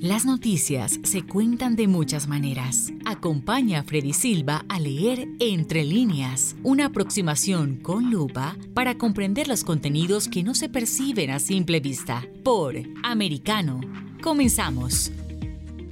Las noticias se cuentan de muchas maneras. Acompaña a Freddy Silva a leer Entre líneas, una aproximación con lupa para comprender los contenidos que no se perciben a simple vista. Por Americano. Comenzamos.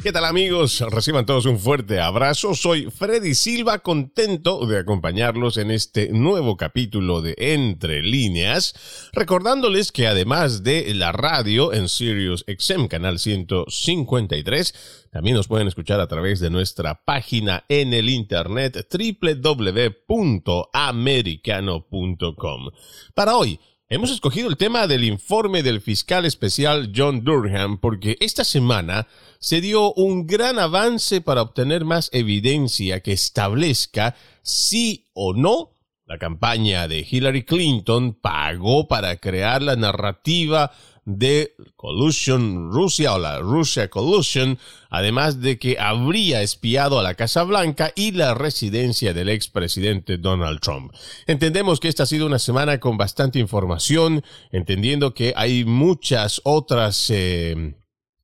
¿Qué tal amigos? Reciban todos un fuerte abrazo. Soy Freddy Silva, contento de acompañarlos en este nuevo capítulo de Entre líneas, recordándoles que además de la radio en Sirius XM canal 153, también nos pueden escuchar a través de nuestra página en el internet www.americano.com. Para hoy, Hemos escogido el tema del informe del fiscal especial John Durham porque esta semana se dio un gran avance para obtener más evidencia que establezca si o no la campaña de Hillary Clinton pagó para crear la narrativa de Collusion Rusia o la Russia Collusion, además de que habría espiado a la Casa Blanca y la residencia del expresidente Donald Trump. Entendemos que esta ha sido una semana con bastante información, entendiendo que hay muchas otras eh,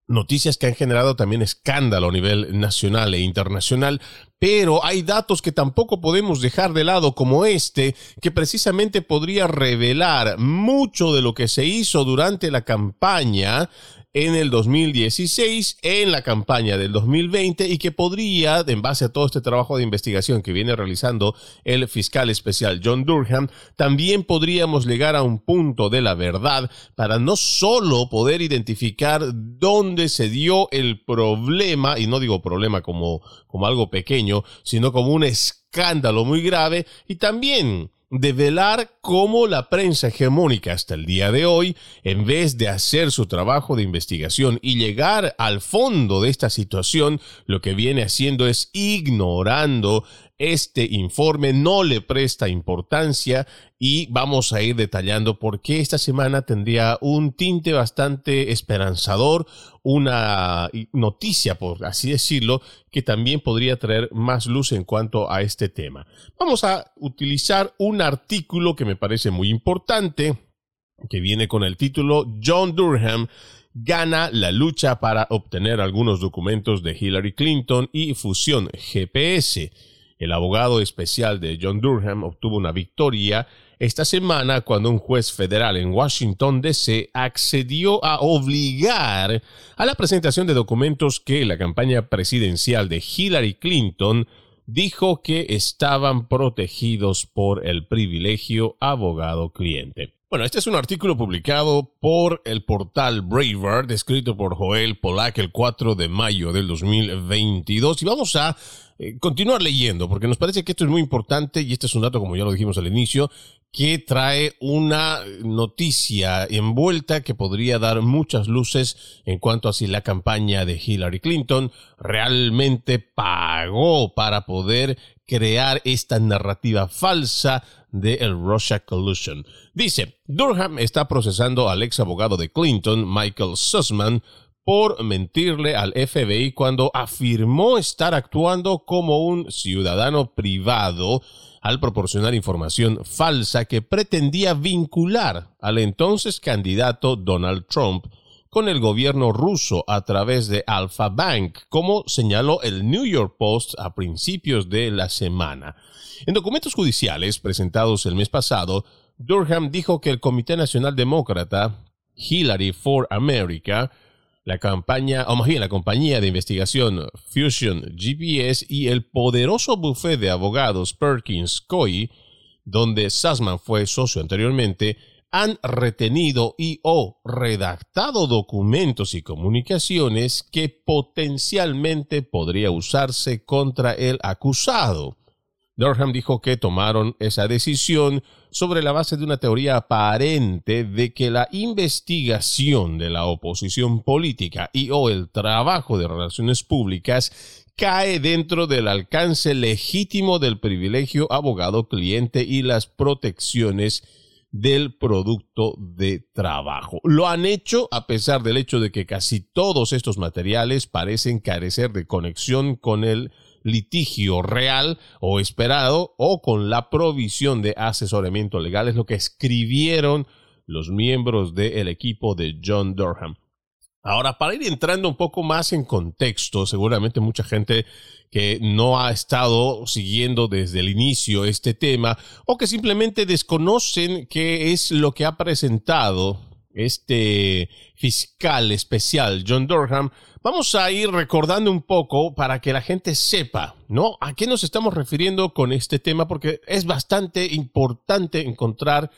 noticias que han generado también escándalo a nivel nacional e internacional, pero hay datos que tampoco podemos dejar de lado como este, que precisamente podría revelar mucho de lo que se hizo durante la campaña en el 2016, en la campaña del 2020 y que podría, en base a todo este trabajo de investigación que viene realizando el fiscal especial John Durham, también podríamos llegar a un punto de la verdad para no solo poder identificar dónde se dio el problema, y no digo problema como, como algo pequeño, sino como un escándalo muy grave, y también de velar cómo la prensa hegemónica hasta el día de hoy, en vez de hacer su trabajo de investigación y llegar al fondo de esta situación, lo que viene haciendo es ignorando este informe, no le presta importancia y vamos a ir detallando por qué esta semana tendría un tinte bastante esperanzador, una noticia, por así decirlo, que también podría traer más luz en cuanto a este tema. Vamos a utilizar un artículo que me parece muy importante, que viene con el título John Durham gana la lucha para obtener algunos documentos de Hillary Clinton y fusión GPS. El abogado especial de John Durham obtuvo una victoria esta semana cuando un juez federal en Washington, D.C. accedió a obligar a la presentación de documentos que la campaña presidencial de Hillary Clinton dijo que estaban protegidos por el privilegio abogado-cliente. Bueno, este es un artículo publicado por el portal Breitbart, escrito por Joel Polak el 4 de mayo del 2022. Y vamos a eh, continuar leyendo, porque nos parece que esto es muy importante y este es un dato, como ya lo dijimos al inicio, que trae una noticia envuelta que podría dar muchas luces en cuanto a si la campaña de Hillary Clinton realmente pagó para poder crear esta narrativa falsa de el Russia Collusion. Dice, Durham está procesando al ex abogado de Clinton, Michael Sussman, por mentirle al FBI cuando afirmó estar actuando como un ciudadano privado al proporcionar información falsa que pretendía vincular al entonces candidato Donald Trump con el gobierno ruso a través de Alpha Bank, como señaló el New York Post a principios de la semana. En documentos judiciales presentados el mes pasado, Durham dijo que el Comité Nacional Demócrata, Hillary for America, la campaña, o más bien la compañía de investigación Fusion GPS y el poderoso buffet de abogados Perkins Coie, donde Sussman fue socio anteriormente, han retenido y o redactado documentos y comunicaciones que potencialmente podría usarse contra el acusado. Durham dijo que tomaron esa decisión sobre la base de una teoría aparente de que la investigación de la oposición política y o el trabajo de relaciones públicas cae dentro del alcance legítimo del privilegio abogado-cliente y las protecciones del producto de trabajo. Lo han hecho a pesar del hecho de que casi todos estos materiales parecen carecer de conexión con el litigio real o esperado o con la provisión de asesoramiento legal. Es lo que escribieron los miembros del equipo de John Durham. Ahora, para ir entrando un poco más en contexto, seguramente mucha gente que no ha estado siguiendo desde el inicio este tema o que simplemente desconocen qué es lo que ha presentado este fiscal especial John Durham, vamos a ir recordando un poco para que la gente sepa, ¿no? ¿A qué nos estamos refiriendo con este tema? Porque es bastante importante encontrar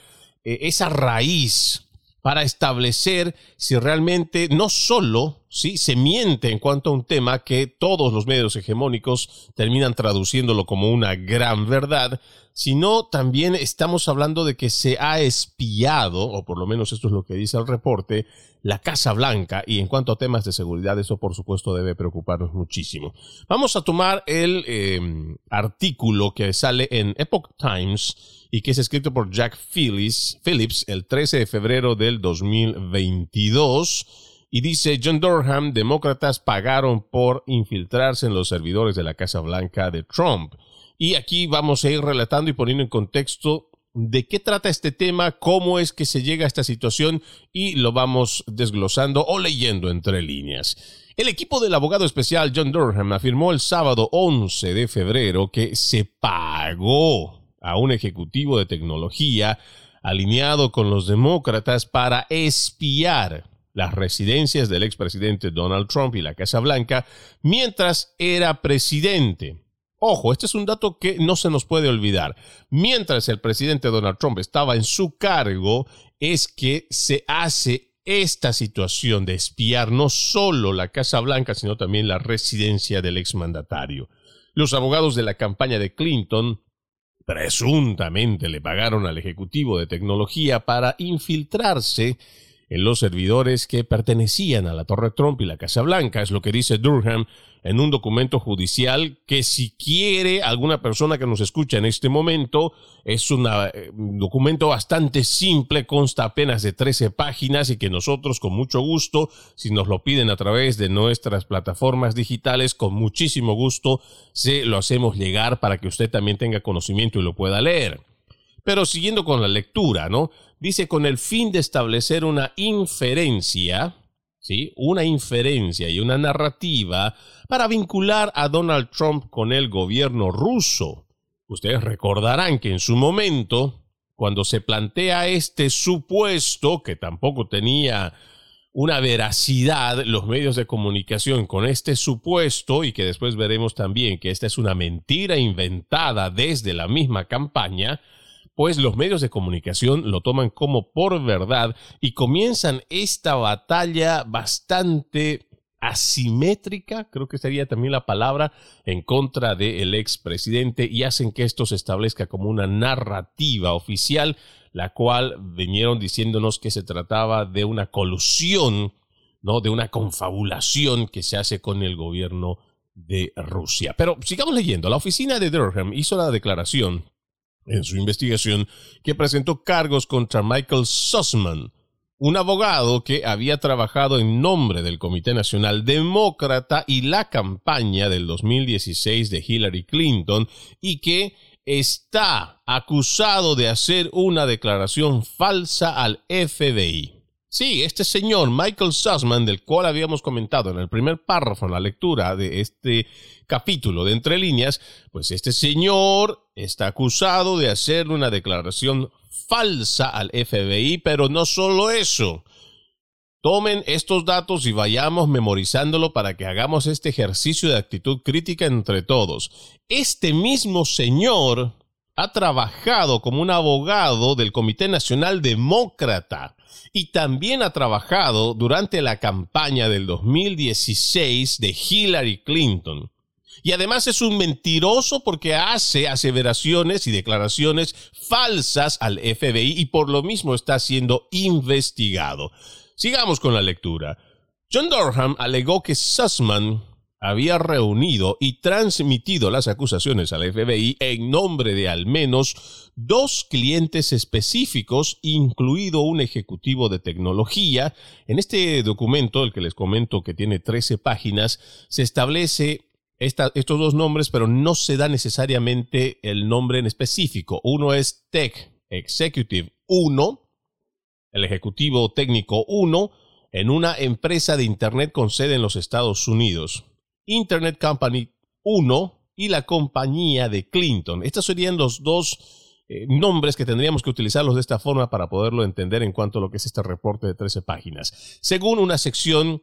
eh, esa raíz para establecer si realmente no solo ¿sí? se miente en cuanto a un tema que todos los medios hegemónicos terminan traduciéndolo como una gran verdad, sino también estamos hablando de que se ha espiado, o por lo menos esto es lo que dice el reporte, la Casa Blanca y en cuanto a temas de seguridad, eso por supuesto debe preocuparnos muchísimo. Vamos a tomar el em, artículo que sale en Epoch Times y que es escrito por Jack Phillips, Phillips el 13 de febrero del 2022. Y dice, John Durham, demócratas pagaron por infiltrarse en los servidores de la Casa Blanca de Trump. Y aquí vamos a ir relatando y poniendo en contexto de qué trata este tema, cómo es que se llega a esta situación y lo vamos desglosando o leyendo entre líneas. El equipo del abogado especial John Durham afirmó el sábado 11 de febrero que se pagó a un ejecutivo de tecnología alineado con los demócratas para espiar las residencias del expresidente Donald Trump y la Casa Blanca mientras era presidente. Ojo, este es un dato que no se nos puede olvidar. Mientras el presidente Donald Trump estaba en su cargo, es que se hace esta situación de espiar no solo la Casa Blanca, sino también la residencia del exmandatario. Los abogados de la campaña de Clinton presuntamente le pagaron al ejecutivo de tecnología para infiltrarse en los servidores que pertenecían a la Torre Trump y la Casa Blanca, es lo que dice Durham en un documento judicial que si quiere alguna persona que nos escucha en este momento, es eh, un documento bastante simple, consta apenas de 13 páginas y que nosotros con mucho gusto, si nos lo piden a través de nuestras plataformas digitales, con muchísimo gusto se lo hacemos llegar para que usted también tenga conocimiento y lo pueda leer. Pero siguiendo con la lectura, ¿no? Dice con el fin de establecer una inferencia, ¿sí? Una inferencia y una narrativa para vincular a Donald Trump con el gobierno ruso. Ustedes recordarán que en su momento, cuando se plantea este supuesto, que tampoco tenía una veracidad los medios de comunicación con este supuesto y que después veremos también que esta es una mentira inventada desde la misma campaña, pues los medios de comunicación lo toman como por verdad y comienzan esta batalla bastante asimétrica, creo que sería también la palabra, en contra del expresidente y hacen que esto se establezca como una narrativa oficial, la cual vinieron diciéndonos que se trataba de una colusión, ¿no? De una confabulación que se hace con el gobierno de Rusia. Pero sigamos leyendo. La oficina de Durham hizo la declaración en su investigación que presentó cargos contra Michael Sussman, un abogado que había trabajado en nombre del Comité Nacional Demócrata y la campaña del 2016 de Hillary Clinton y que está acusado de hacer una declaración falsa al FBI. Sí, este señor Michael Sussman, del cual habíamos comentado en el primer párrafo en la lectura de este capítulo de Entre líneas, pues este señor está acusado de hacer una declaración falsa al FBI, pero no solo eso. Tomen estos datos y vayamos memorizándolo para que hagamos este ejercicio de actitud crítica entre todos. Este mismo señor ha trabajado como un abogado del Comité Nacional Demócrata y también ha trabajado durante la campaña del 2016 de Hillary Clinton. Y además es un mentiroso porque hace aseveraciones y declaraciones falsas al FBI y por lo mismo está siendo investigado. Sigamos con la lectura. John Durham alegó que Sussman había reunido y transmitido las acusaciones al FBI en nombre de al menos dos clientes específicos, incluido un ejecutivo de tecnología. En este documento, el que les comento que tiene 13 páginas, se establece estos dos nombres, pero no se da necesariamente el nombre en específico. Uno es Tech Executive 1, el ejecutivo técnico 1, en una empresa de Internet con sede en los Estados Unidos. Internet Company 1 y la compañía de Clinton. Estos serían los dos eh, nombres que tendríamos que utilizarlos de esta forma para poderlo entender en cuanto a lo que es este reporte de 13 páginas. Según una sección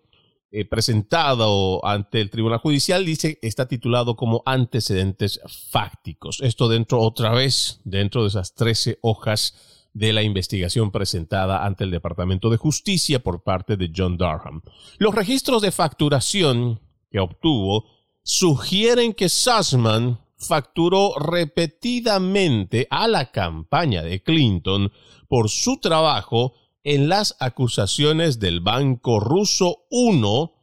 eh, presentado ante el Tribunal Judicial, dice, está titulado como antecedentes fácticos. Esto dentro, otra vez, dentro de esas 13 hojas de la investigación presentada ante el Departamento de Justicia por parte de John Durham. Los registros de facturación que obtuvo sugieren que Sussman facturó repetidamente a la campaña de Clinton por su trabajo en las acusaciones del Banco Ruso 1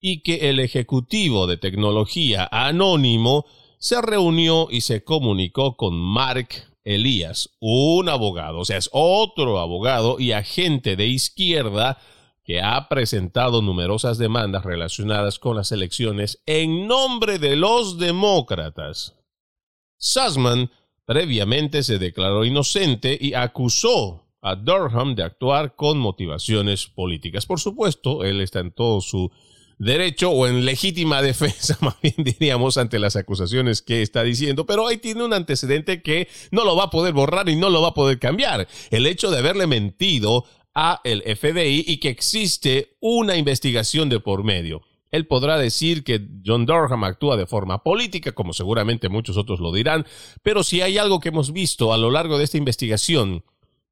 y que el ejecutivo de tecnología anónimo se reunió y se comunicó con Mark Elías, un abogado, o sea, es otro abogado y agente de izquierda que ha presentado numerosas demandas relacionadas con las elecciones en nombre de los demócratas. Sussman previamente se declaró inocente y acusó a Durham de actuar con motivaciones políticas. Por supuesto, él está en todo su derecho o en legítima defensa, más bien diríamos, ante las acusaciones que está diciendo, pero ahí tiene un antecedente que no lo va a poder borrar y no lo va a poder cambiar. El hecho de haberle mentido a el FBI y que existe una investigación de por medio. Él podrá decir que John Durham actúa de forma política, como seguramente muchos otros lo dirán, pero si hay algo que hemos visto a lo largo de esta investigación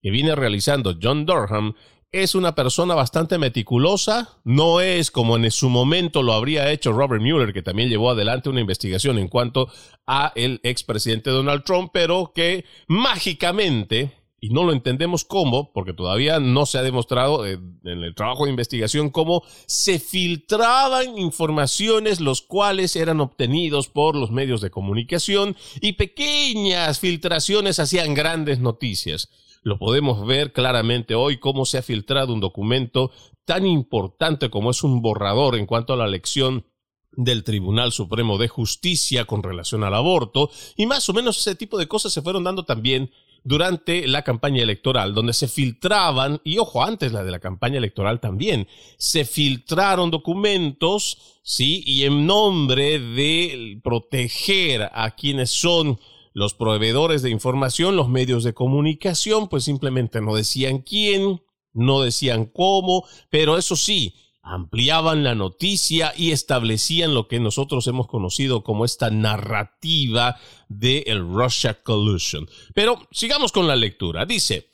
que viene realizando John Durham, es una persona bastante meticulosa, no es como en su momento lo habría hecho Robert Mueller, que también llevó adelante una investigación en cuanto a el expresidente Donald Trump, pero que mágicamente y no lo entendemos cómo, porque todavía no se ha demostrado en, el trabajo de investigación cómo se filtraban informaciones los cuales eran obtenidos por los medios de comunicación y pequeñas filtraciones hacían grandes noticias. Lo podemos ver claramente hoy cómo se ha filtrado un documento tan importante como es un borrador en cuanto a la elección del Tribunal Supremo de Justicia con relación al aborto y más o menos ese tipo de cosas se fueron dando también durante la campaña electoral, donde se filtraban, y ojo, antes la de la campaña electoral también, se filtraron documentos, sí, y en nombre de proteger a quienes son los proveedores de información, los medios de comunicación, pues simplemente no decían quién, no decían cómo, pero eso sí, ampliaban la noticia y establecían lo que nosotros hemos conocido como esta narrativa de el Russia Collusion. Pero sigamos con la lectura. Dice,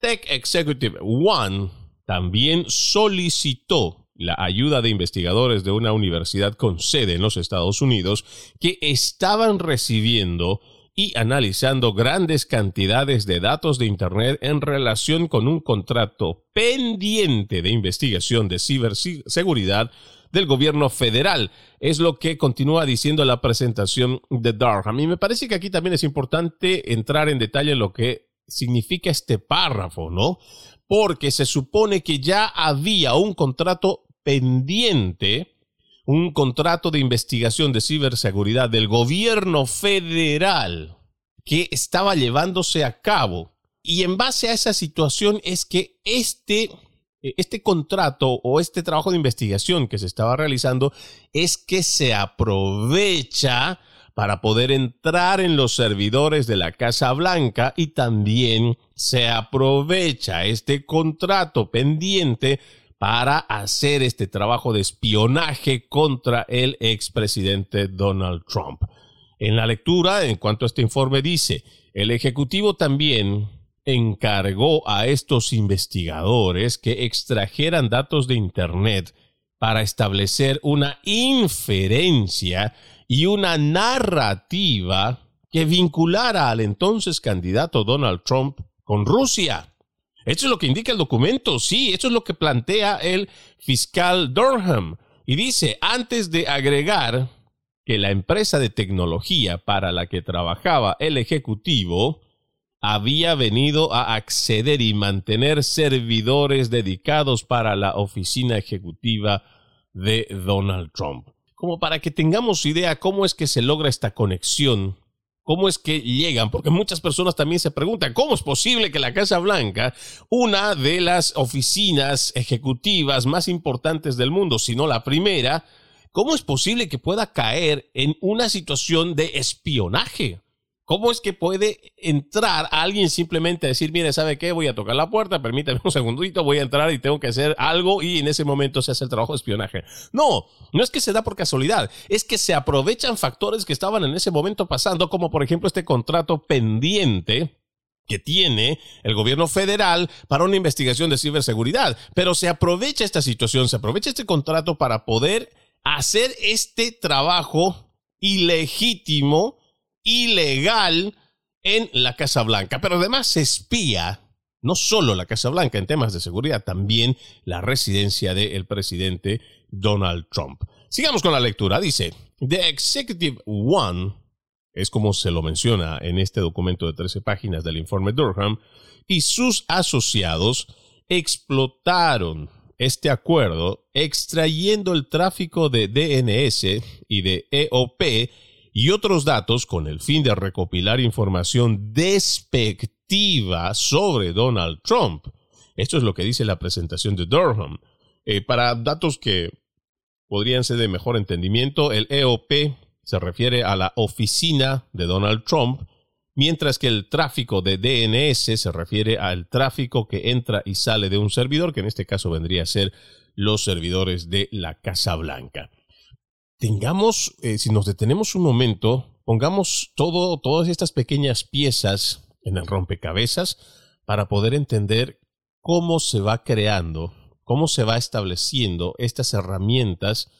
Tech Executive One también solicitó la ayuda de investigadores de una universidad con sede en los Estados Unidos que estaban recibiendo y analizando grandes cantidades de datos de Internet en relación con un contrato pendiente de investigación de ciberseguridad del gobierno federal. Es lo que continúa diciendo la presentación de Durham. Y me parece que aquí también es importante entrar en detalle en lo que significa este párrafo, ¿no? Porque se supone que ya había un contrato pendiente un contrato de investigación de ciberseguridad del gobierno federal que estaba llevándose a cabo. Y en base a esa situación es que este, este contrato o este trabajo de investigación que se estaba realizando es que se aprovecha para poder entrar en los servidores de la Casa Blanca y también se aprovecha este contrato pendiente para hacer este trabajo de espionaje contra el expresidente Donald Trump. En la lectura, en cuanto a este informe dice, el Ejecutivo también encargó a estos investigadores que extrajeran datos de Internet para establecer una inferencia y una narrativa que vinculara al entonces candidato Donald Trump con Rusia. Esto es lo que indica el documento, sí, esto es lo que plantea el fiscal Durham. Y dice, antes de agregar que la empresa de tecnología para la que trabajaba el ejecutivo había venido a acceder y mantener servidores dedicados para la oficina ejecutiva de Donald Trump. Como para que tengamos idea cómo es que se logra esta conexión ¿Cómo es que llegan? Porque muchas personas también se preguntan, ¿cómo es posible que la Casa Blanca, una de las oficinas ejecutivas más importantes del mundo, si no la primera, ¿cómo es posible que pueda caer en una situación de espionaje? ¿Cómo es que puede entrar alguien simplemente a decir, mire, ¿sabe qué? Voy a tocar la puerta, permítame un segundito, voy a entrar y tengo que hacer algo y en ese momento se hace el trabajo de espionaje? No, no es que se da por casualidad, es que se aprovechan factores que estaban en ese momento pasando, como por ejemplo este contrato pendiente que tiene el gobierno federal para una investigación de ciberseguridad. Pero se aprovecha esta situación, se aprovecha este contrato para poder hacer este trabajo ilegítimo ilegal en la Casa Blanca. Pero además se espía no solo la Casa Blanca en temas de seguridad, también la residencia del presidente Donald Trump. Sigamos con la lectura. Dice, The Executive One, es como se lo menciona en este documento de 13 páginas del informe Durham, y sus asociados explotaron este acuerdo extrayendo el tráfico de DNS y de EOP y otros datos con el fin de recopilar información despectiva sobre Donald Trump. Esto es lo que dice la presentación de Durham. Eh, para datos que podrían ser de mejor entendimiento, el EOP se refiere a la oficina de Donald Trump, mientras que el tráfico de DNS se refiere al tráfico que entra y sale de un servidor, que en este caso vendría a ser los servidores de la Casa Blanca tengamos, eh, si nos detenemos un momento, pongamos todo, todas estas pequeñas piezas en el rompecabezas para poder entender cómo se va creando, cómo se va estableciendo estas herramientas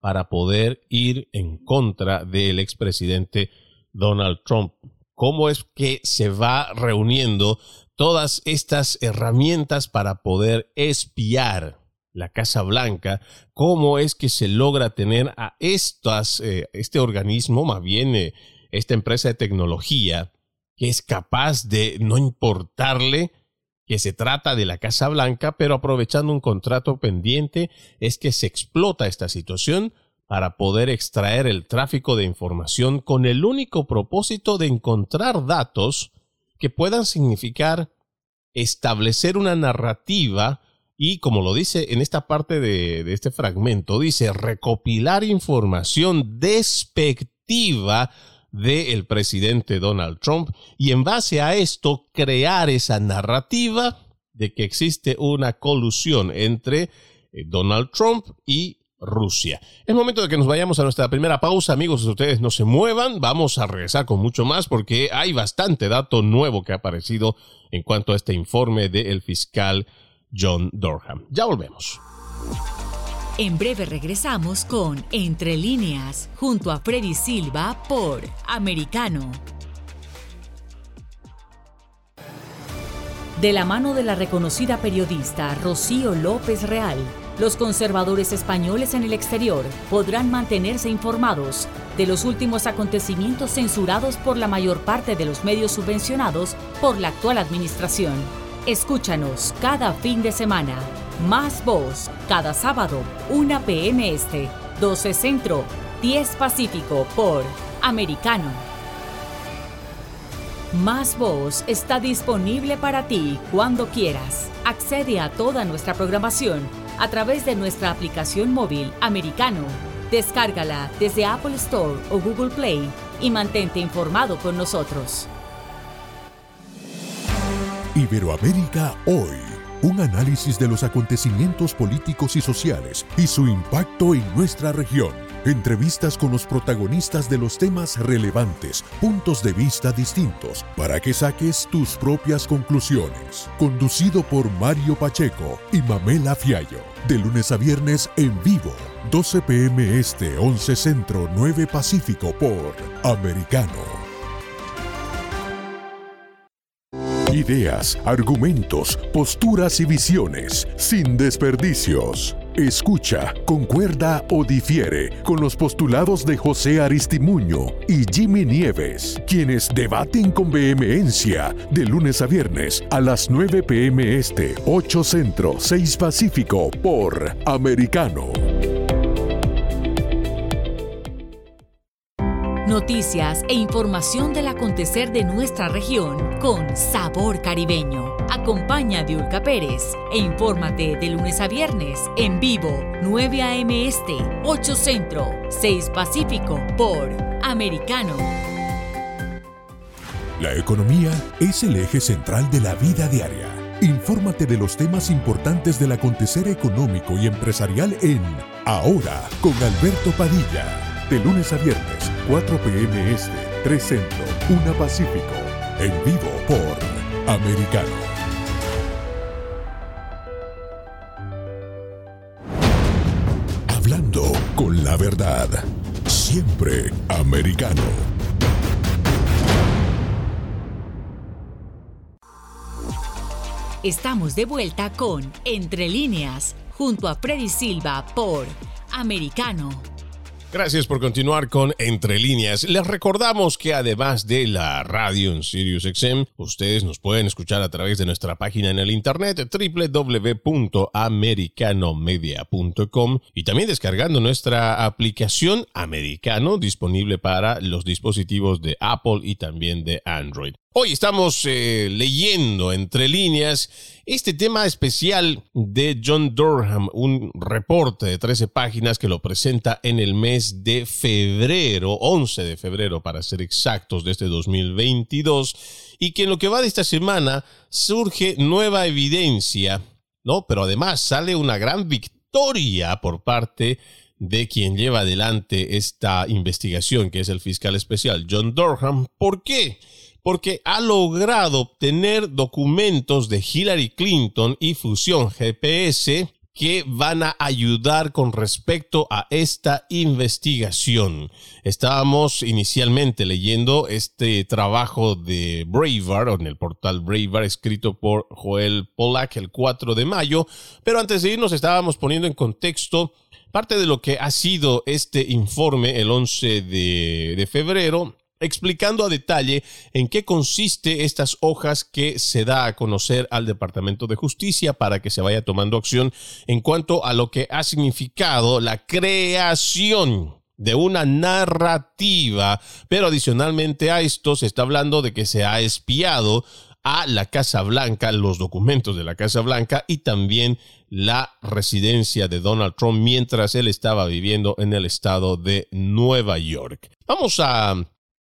para poder ir en contra del expresidente Donald Trump. Cómo es que se va reuniendo todas estas herramientas para poder espiar la Casa Blanca, cómo es que se logra tener a eh, este organismo, más bien eh, esta empresa de tecnología, que es capaz de no importarle que se trata de la Casa Blanca, pero aprovechando un contrato pendiente, es que se explota esta situación para poder extraer el tráfico de información con el único propósito de encontrar datos que puedan significar establecer una narrativa y como lo dice en esta parte de, este fragmento, dice recopilar información despectiva del presidente Donald Trump y en base a esto crear esa narrativa de que existe una colusión entre eh, Donald Trump y Rusia. Es momento de que nos vayamos a nuestra primera pausa, amigos. Ustedes no se muevan, vamos a regresar con mucho más porque hay bastante dato nuevo que ha aparecido en cuanto a este informe del fiscal John Dorham. Ya volvemos. En breve regresamos con Entre líneas, junto a Freddy Silva por Americano. De la mano de la reconocida periodista Rocío López Real, los conservadores españoles en el exterior podrán mantenerse informados de los últimos acontecimientos censurados por la mayor parte de los medios subvencionados por la actual administración. Escúchanos cada fin de semana. Más voz, cada sábado, 1 p.m. Este, 12 Centro, 10 Pacífico por Americano. Más Voz está disponible para ti cuando quieras. Accede a toda nuestra programación a través de nuestra aplicación móvil Americano. Descárgala desde Apple Store o Google Play y mantente informado con nosotros. Iberoamérica hoy. Un análisis de los acontecimientos políticos y sociales y su impacto en nuestra región. Entrevistas con los protagonistas de los temas relevantes, puntos de vista distintos, para que saques tus propias conclusiones. Conducido por Mario Pacheco y Mamela Fiallo. De lunes a viernes en vivo, 12 pm este, 11 centro, 9 pacífico por Americano. Ideas, argumentos, posturas y visiones, sin desperdicios. Escucha, concuerda o difiere con los postulados de José Aristimuño y Jimmy Nieves, quienes debaten con vehemencia de lunes a viernes a las 9 pm este, 8 centro, 6 pacífico por Americano. Noticias e información del acontecer de nuestra región con sabor caribeño. Acompaña a Diulca Pérez e infórmate de lunes a viernes en vivo 9 a.m. Este, 8 Centro, 6 Pacífico por Americano. La economía es el eje central de la vida diaria. Infórmate de los temas importantes del acontecer económico y empresarial en Ahora con Alberto Padilla de lunes a viernes, 4 p.m. Este, 3 Centro, 1 Pacífico. En vivo por Americano. Hablando con la verdad. Siempre americano. Estamos de vuelta con Entre líneas, junto a Freddy Silva por Americano. Gracias por continuar con Entre Líneas. Les recordamos que además de la radio en Sirius XM, ustedes nos pueden escuchar a través de nuestra página en el internet www.americanomedia.com y también descargando nuestra aplicación Americano disponible para los dispositivos de Apple y también de Android. Hoy estamos eh, leyendo entre líneas este tema especial de John Durham, un reporte de 13 páginas que lo presenta en el mes de febrero, 11 de febrero para ser exactos, de este 2022, y que en lo que va de esta semana surge nueva evidencia, ¿no? Pero además sale una gran victoria por parte de quien lleva adelante esta investigación, que es el fiscal especial John Durham. ¿Por qué? Porque ha logrado obtener documentos de Hillary Clinton y Fusión GPS que van a ayudar con respecto a esta investigación. Estábamos inicialmente leyendo este trabajo de Braver, en el portal Braver, escrito por Joel Pollack el 4 de mayo, pero antes de irnos estábamos poniendo en contexto parte de lo que ha sido este informe el 11 de, de febrero explicando a detalle en qué consiste estas hojas que se da a conocer al Departamento de Justicia para que se vaya tomando acción en cuanto a lo que ha significado la creación de una narrativa, pero adicionalmente a esto se está hablando de que se ha espiado a la Casa Blanca, los documentos de la Casa Blanca y también la residencia de Donald Trump mientras él estaba viviendo en el estado de Nueva York. Vamos a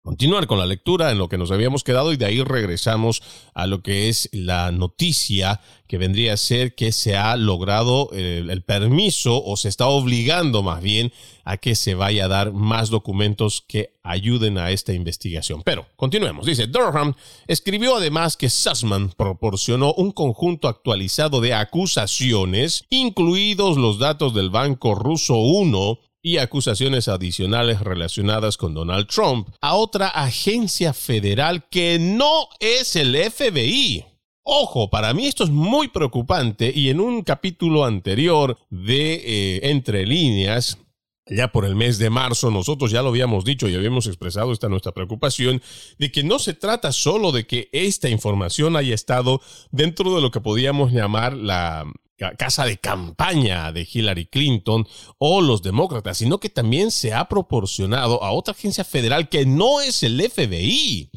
continuar con la lectura en lo que nos habíamos quedado y de ahí regresamos a lo que es la noticia que vendría a ser que se ha logrado el, permiso o se está obligando más bien a que se vaya a dar más documentos que ayuden a esta investigación. Pero continuemos. Dice, Durham escribió además que Sussman proporcionó un conjunto actualizado de acusaciones, incluidos los datos del Banco Ruso 1, y acusaciones adicionales relacionadas con Donald Trump a otra agencia federal que no es el FBI. Ojo, para mí esto es muy preocupante y en un capítulo anterior de eh, Entre líneas, ya por el mes de marzo, nosotros ya lo habíamos dicho y habíamos expresado esta nuestra preocupación de que no se trata solo de que esta información haya estado dentro de lo que podíamos llamar la, casa de campaña de Hillary Clinton o los demócratas, sino que también se ha proporcionado a otra agencia federal que no es el FBI.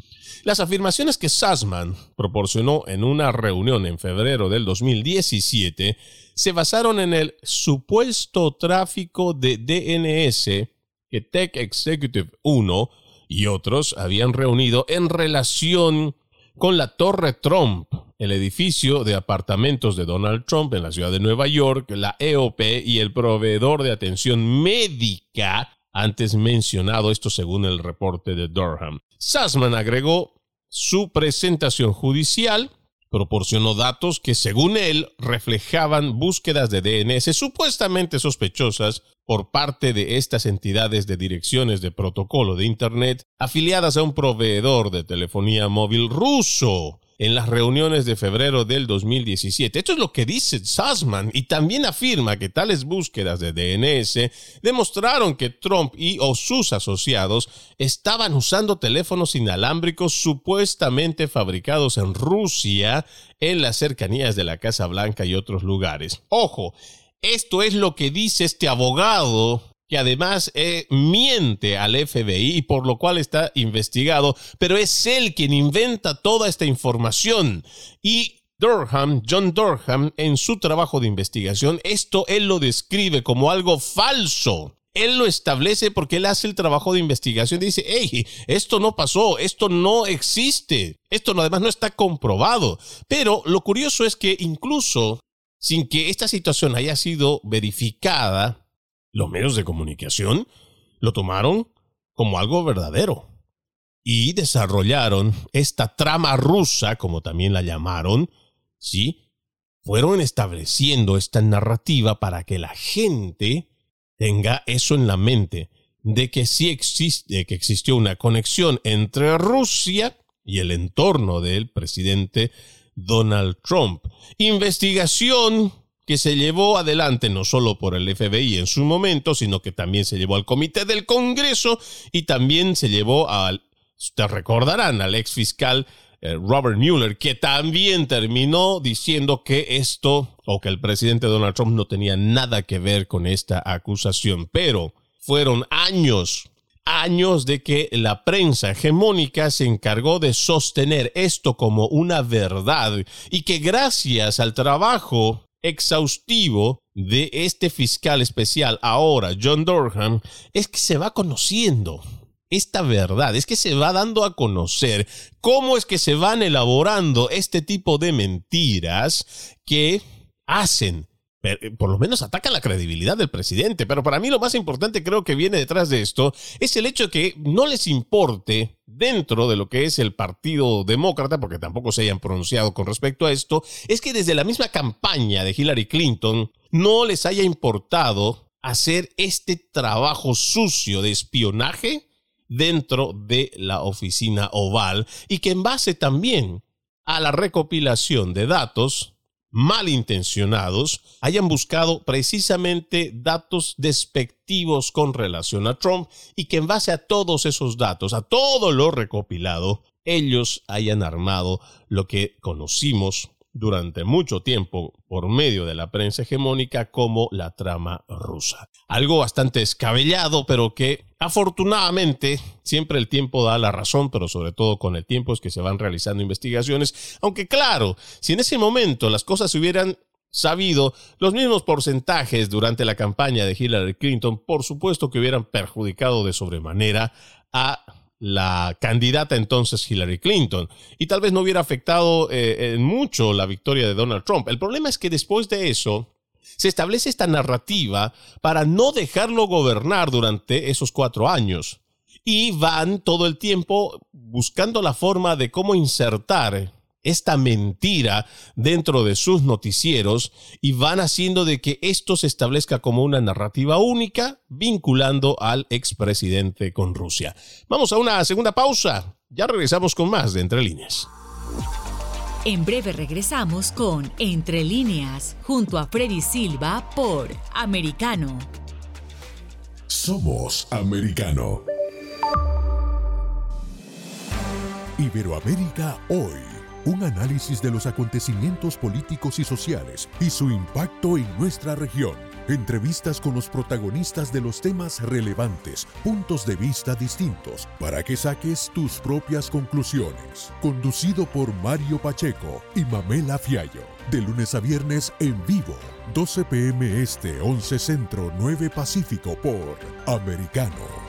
Las afirmaciones que Sussman proporcionó en una reunión en febrero del 2017 se basaron en el supuesto tráfico de DNS que Tech Executive 1 y otros habían reunido en relación con la Torre Trump el edificio de apartamentos de Donald Trump en la ciudad de Nueva York, la EOP y el proveedor de atención médica antes mencionado, esto según el reporte de Durham. Sussman agregó su presentación judicial proporcionó datos que según él reflejaban búsquedas de DNS supuestamente sospechosas por parte de estas entidades de direcciones de protocolo de Internet afiliadas a un proveedor de telefonía móvil ruso en las reuniones de febrero del 2017. Esto es lo que dice Sussman y también afirma que tales búsquedas de DNS demostraron que Trump y o sus asociados estaban usando teléfonos inalámbricos supuestamente fabricados en Rusia en las cercanías de la Casa Blanca y otros lugares. Ojo, esto es lo que dice este abogado que además eh, miente al FBI, por lo cual está investigado, pero es él quien inventa toda esta información. Y Durham, John Durham, en su trabajo de investigación, esto él lo describe como algo falso. Él lo establece porque él hace el trabajo de investigación. Dice, hey, esto no pasó, esto no existe, esto además no está comprobado. Pero lo curioso es que incluso sin que esta situación haya sido verificada, los medios de comunicación lo tomaron como algo verdadero y desarrollaron esta trama rusa, como también la llamaron, ¿sí? Fueron estableciendo esta narrativa para que la gente tenga eso en la mente, de que sí existe, que existió una conexión entre Rusia y el entorno del presidente Donald Trump. Investigación que se llevó adelante no solo por el FBI en su momento, sino que también se llevó al Comité del Congreso y también se llevó al, ustedes recordarán, al ex fiscal eh, Robert Mueller, que también terminó diciendo que esto o que el presidente Donald Trump no tenía nada que ver con esta acusación. Pero fueron años, años de que la prensa hegemónica se encargó de sostener esto como una verdad y que gracias al trabajo exhaustivo de este fiscal especial ahora, John Durham, es que se va conociendo esta verdad, es que se va dando a conocer cómo es que se van elaborando este tipo de mentiras que hacen por lo menos ataca la credibilidad del presidente. Pero para mí lo más importante creo que viene detrás de esto es el hecho de que no les importe dentro de lo que es el Partido Demócrata, porque tampoco se hayan pronunciado con respecto a esto, es que desde la misma campaña de Hillary Clinton no les haya importado hacer este trabajo sucio de espionaje dentro de la oficina oval y que en base también a la recopilación de datos malintencionados hayan buscado precisamente datos despectivos con relación a Trump y que en base a todos esos datos, a todo lo recopilado, ellos hayan armado lo que conocimos durante mucho tiempo por medio de la prensa hegemónica como la trama rusa. Algo bastante escabellado, pero que afortunadamente siempre el tiempo da la razón, pero sobre todo con el tiempo es que se van realizando investigaciones, aunque claro, si en ese momento las cosas se hubieran sabido los mismos porcentajes durante la campaña de Hillary Clinton, por supuesto que hubieran perjudicado de sobremanera a la candidata entonces Hillary Clinton y tal vez no hubiera afectado eh, en mucho la victoria de Donald Trump. El problema es que después de eso se establece esta narrativa para no dejarlo gobernar durante esos cuatro años y van todo el tiempo buscando la forma de cómo insertar esta mentira dentro de sus noticieros y van haciendo de que esto se establezca como una narrativa única vinculando al expresidente con Rusia. Vamos a una segunda pausa. Ya regresamos con más de Entre líneas. En breve regresamos con Entre líneas junto a Freddy Silva por Americano. Somos Americano. Iberoamérica hoy un análisis de los acontecimientos políticos y sociales y su impacto en nuestra región. Entrevistas con los protagonistas de los temas relevantes, puntos de vista distintos, para que saques tus propias conclusiones. Conducido por Mario Pacheco y Mamela Fiallo. De lunes a viernes en vivo, 12 pm este, 11 centro, 9 pacífico por Americano.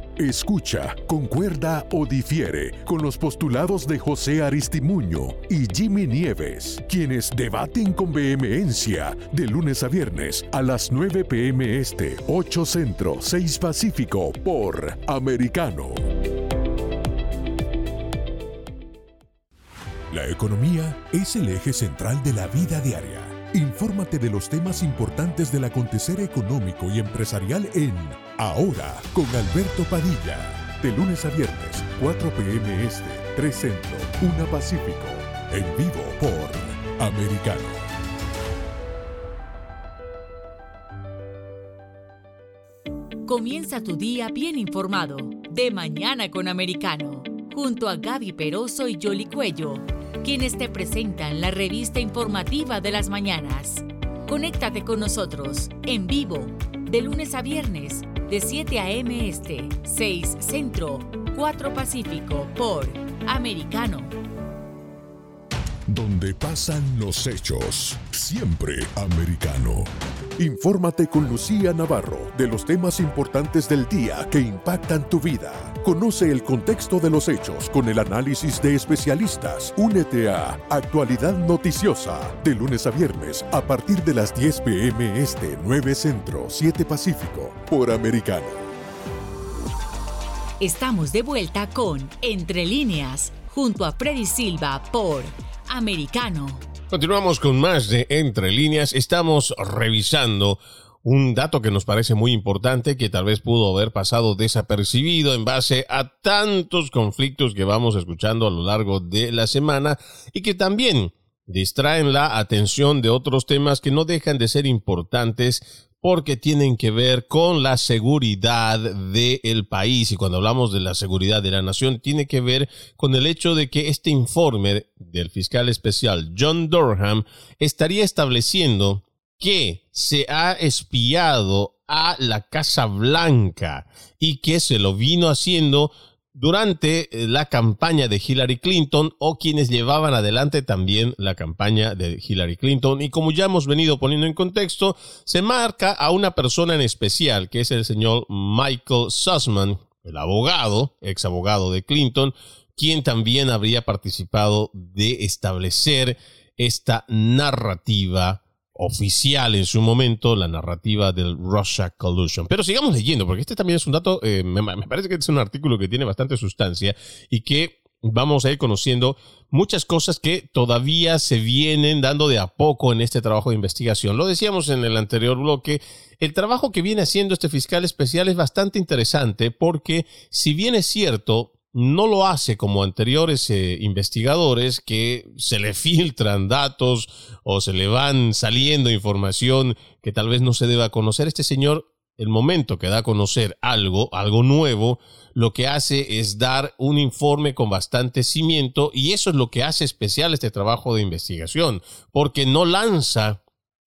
Escucha, concuerda o difiere con los postulados de José Aristimuño y Jimmy Nieves, quienes debaten con vehemencia de lunes a viernes a las 9 pm este, 8 centro, 6 pacífico por Americano. La economía es el eje central de la vida diaria. Infórmate de los temas importantes del acontecer económico y empresarial en Ahora con Alberto Padilla. De lunes a viernes, 4 p.m. Este, 3 Centro, 1 Pacífico. En vivo por Americano. Comienza tu día bien informado. De mañana con Americano. Junto a Gaby Peroso y Jolly Cuello quienes te presentan la revista informativa de las mañanas. Conéctate con nosotros en vivo de lunes a viernes de 7 a.m. Este, 6 Centro, 4 Pacífico por Americano. Donde pasan los hechos, siempre americano. Infórmate con Lucía Navarro de los temas importantes del día que impactan tu vida. Conoce el contexto de los hechos con el análisis de especialistas. Únete a Actualidad Noticiosa de lunes a viernes a partir de las 10 pm este 9 Centro 7 Pacífico por Americano. Estamos de vuelta con Entre líneas junto a Freddy Silva por Americano. Continuamos con más de Entre líneas. Estamos revisando un dato que nos parece muy importante que tal vez pudo haber pasado desapercibido en base a tantos conflictos que vamos escuchando a lo largo de la semana y que también distraen la atención de otros temas que no dejan de ser importantes porque tienen que ver con la seguridad del país. Y cuando hablamos de la seguridad de la nación, tiene que ver con el hecho de que este informe del fiscal especial John Durham estaría estableciendo que se ha espiado a la Casa Blanca y que se lo vino haciendo durante eh, la campaña de Hillary Clinton o quienes llevaban adelante también la campaña de Hillary Clinton. Y como ya hemos venido poniendo en contexto, se marca a una persona en especial, que es el señor Michael Sussman, el abogado, ex abogado de Clinton, quien también habría participado de establecer esta narrativa oficial en su momento la narrativa del Russia Collusion. Pero sigamos leyendo, porque este también es un dato, eh, me, parece que es un artículo que tiene bastante sustancia y que vamos a ir conociendo muchas cosas que todavía se vienen dando de a poco en este trabajo de investigación. Lo decíamos en el anterior bloque, el trabajo que viene haciendo este fiscal especial es bastante interesante porque si bien es cierto, no lo hace como anteriores eh, investigadores que se le filtran datos o se le van saliendo información que tal vez no se deba conocer. Este señor, el momento que da a conocer algo, algo nuevo, lo que hace es dar un informe con bastante cimiento y eso es lo que hace especial este trabajo de investigación, porque no lanza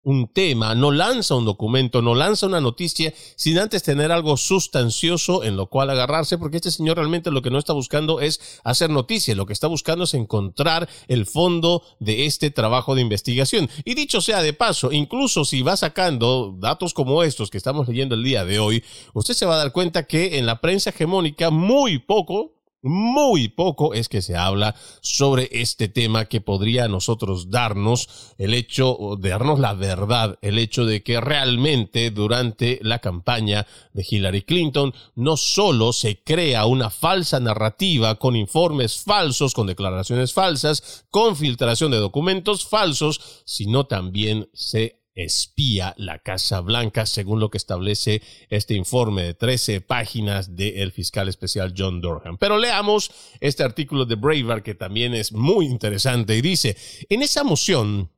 un tema, no lanza un documento, no lanza una noticia sin antes tener algo sustancioso en lo cual agarrarse, porque este señor realmente lo que no está buscando es hacer noticia, lo que está buscando es encontrar el fondo de este trabajo de investigación. Y dicho sea de paso, incluso si va sacando datos como estos que estamos leyendo el día de hoy, usted se va a dar cuenta que en la prensa hegemónica muy poco muy poco es que se habla sobre este tema que podría a nosotros darnos el hecho, darnos la verdad, el hecho de que realmente durante la campaña de Hillary Clinton no solo se crea una falsa narrativa con informes falsos, con declaraciones falsas, con filtración de documentos falsos, sino también se espía la Casa Blanca, según lo que establece este informe de 13 páginas del fiscal especial John Durham. Pero leamos este artículo de Braver que también es muy interesante y dice, en esa moción,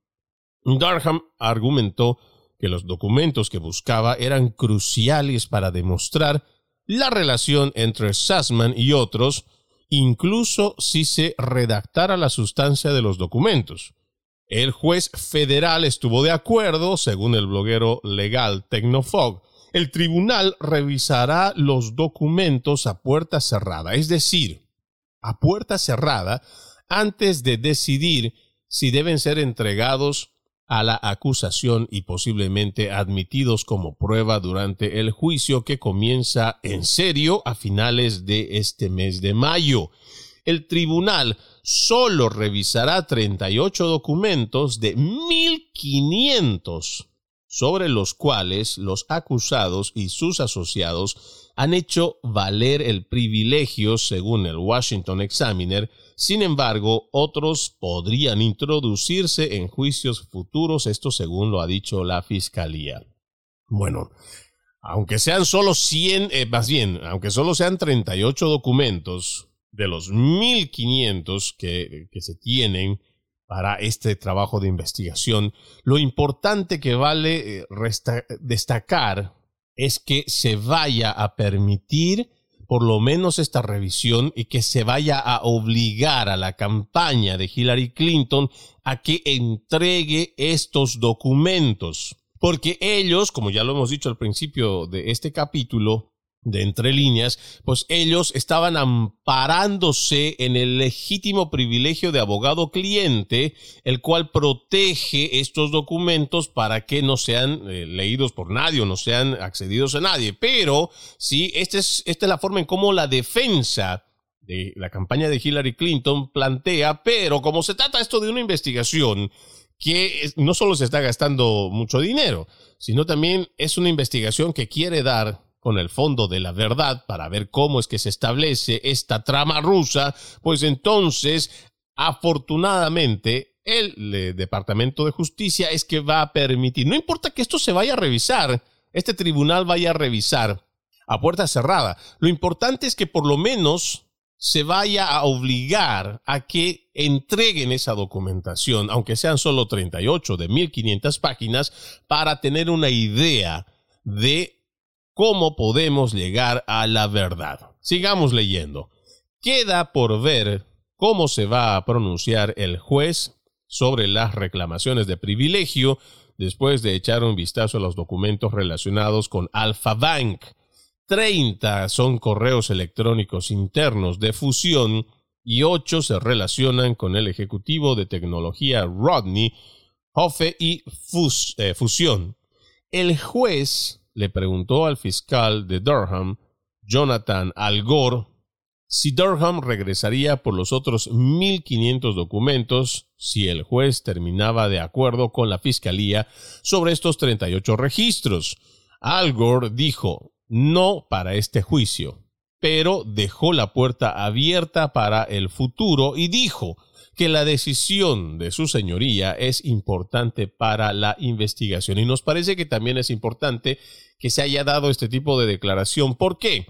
Durham argumentó que los documentos que buscaba eran cruciales para demostrar la relación entre Sussman y otros incluso si se redactara la sustancia de los documentos. El juez federal estuvo de acuerdo, según el bloguero legal Tecnofog. El tribunal revisará los documentos a puerta cerrada, es decir, a puerta cerrada, antes de decidir si deben ser entregados a la acusación y posiblemente admitidos como prueba durante el juicio que comienza en serio a finales de este mes de mayo el tribunal solo revisará 38 documentos de 1500 sobre los cuales los acusados y sus asociados han hecho valer el privilegio según el Washington Examiner. Sin embargo, otros podrían introducirse en juicios futuros, esto según lo ha dicho la Fiscalía. Bueno, aunque sean solo 100, eh, más bien, aunque solo sean 38 documentos, de los 1500 que, que se tienen para este trabajo de investigación, lo importante que vale eh, destacar es que se vaya a permitir por lo menos esta revisión y que se vaya a obligar a la campaña de Hillary Clinton a que entregue estos documentos. Porque ellos, como ya lo hemos dicho al principio de este capítulo, de entre líneas, pues ellos estaban amparándose en el legítimo privilegio de abogado cliente, el cual protege estos documentos para que no sean eh, leídos por nadie o no sean accedidos a nadie. Pero sí, esta es, esta es la forma en cómo la defensa de la campaña de Hillary Clinton plantea, pero como se trata esto de una investigación, que no solo se está gastando mucho dinero, sino también es una investigación que quiere dar con el fondo de la verdad para ver cómo es que se establece esta trama rusa, pues entonces, afortunadamente, el, Departamento de Justicia es que va a permitir, no importa que esto se vaya a revisar, este tribunal vaya a revisar a puerta cerrada, lo importante es que por lo menos se vaya a obligar a que entreguen esa documentación, aunque sean solo 38 de 1500 páginas, para tener una idea de cómo podemos llegar a la verdad. Sigamos leyendo. Queda por ver cómo se va a pronunciar el juez sobre las reclamaciones de privilegio después de echar un vistazo a los documentos relacionados con Alpha Bank. 30 son correos electrónicos internos de fusión y 8 se relacionan con el ejecutivo de tecnología Rodney Hoffe y eh, Fusión. El juez le preguntó al fiscal de Durham, Jonathan Algor, si Durham regresaría por los otros 1.500 documentos si el juez terminaba de acuerdo con la fiscalía sobre estos 38 registros. Al Gore dijo no para este juicio, pero dejó la puerta abierta para el futuro y dijo que la decisión de su señoría es importante para la investigación. Y nos parece que también es importante que se haya dado este tipo de declaración. ¿Por qué?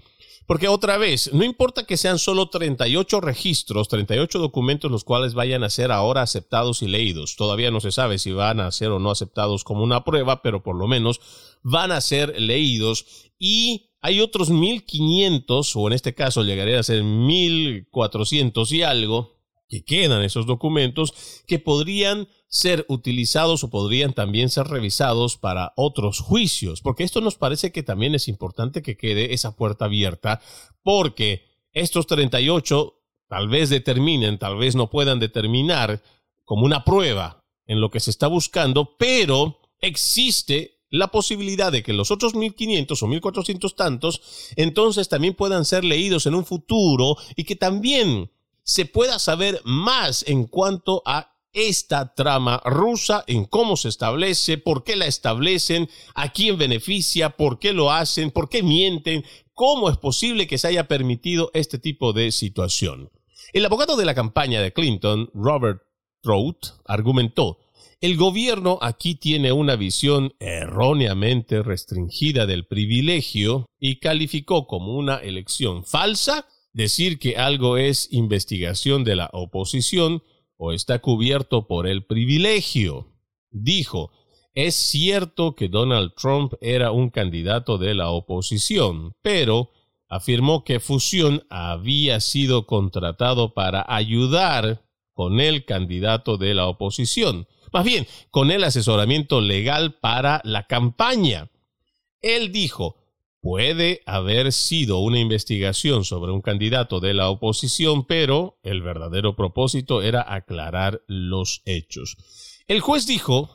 Porque otra vez, no importa que sean solo 38 registros, 38 documentos los cuales vayan a ser ahora aceptados y leídos. Todavía no se sabe si van a ser o no aceptados como una prueba, pero por lo menos van a ser leídos y hay otros 1500 o en este caso llegaría a ser 1400 y algo que quedan esos documentos que podrían ser utilizados o podrían también ser revisados para otros juicios, porque esto nos parece que también es importante que quede esa puerta abierta, porque estos 38 tal vez determinen, tal vez no puedan determinar como una prueba en lo que se está buscando, pero existe la posibilidad de que los otros 1500 o 1400 tantos entonces también puedan ser leídos en un futuro y que también se pueda saber más en cuanto a esta trama rusa, en cómo se establece, por qué la establecen, a quién beneficia, por qué lo hacen, por qué mienten, cómo es posible que se haya permitido este tipo de situación. El abogado de la campaña de Clinton, Robert Trout, argumentó, el gobierno aquí tiene una visión erróneamente restringida del privilegio y calificó como una elección falsa Decir que algo es investigación de la oposición o está cubierto por el privilegio. Dijo, es cierto que Donald Trump era un candidato de la oposición, pero afirmó que Fusión había sido contratado para ayudar con el candidato de la oposición, más bien con el asesoramiento legal para la campaña. Él dijo, puede haber sido una investigación sobre un candidato de la oposición, pero el verdadero propósito era aclarar los hechos. El juez dijo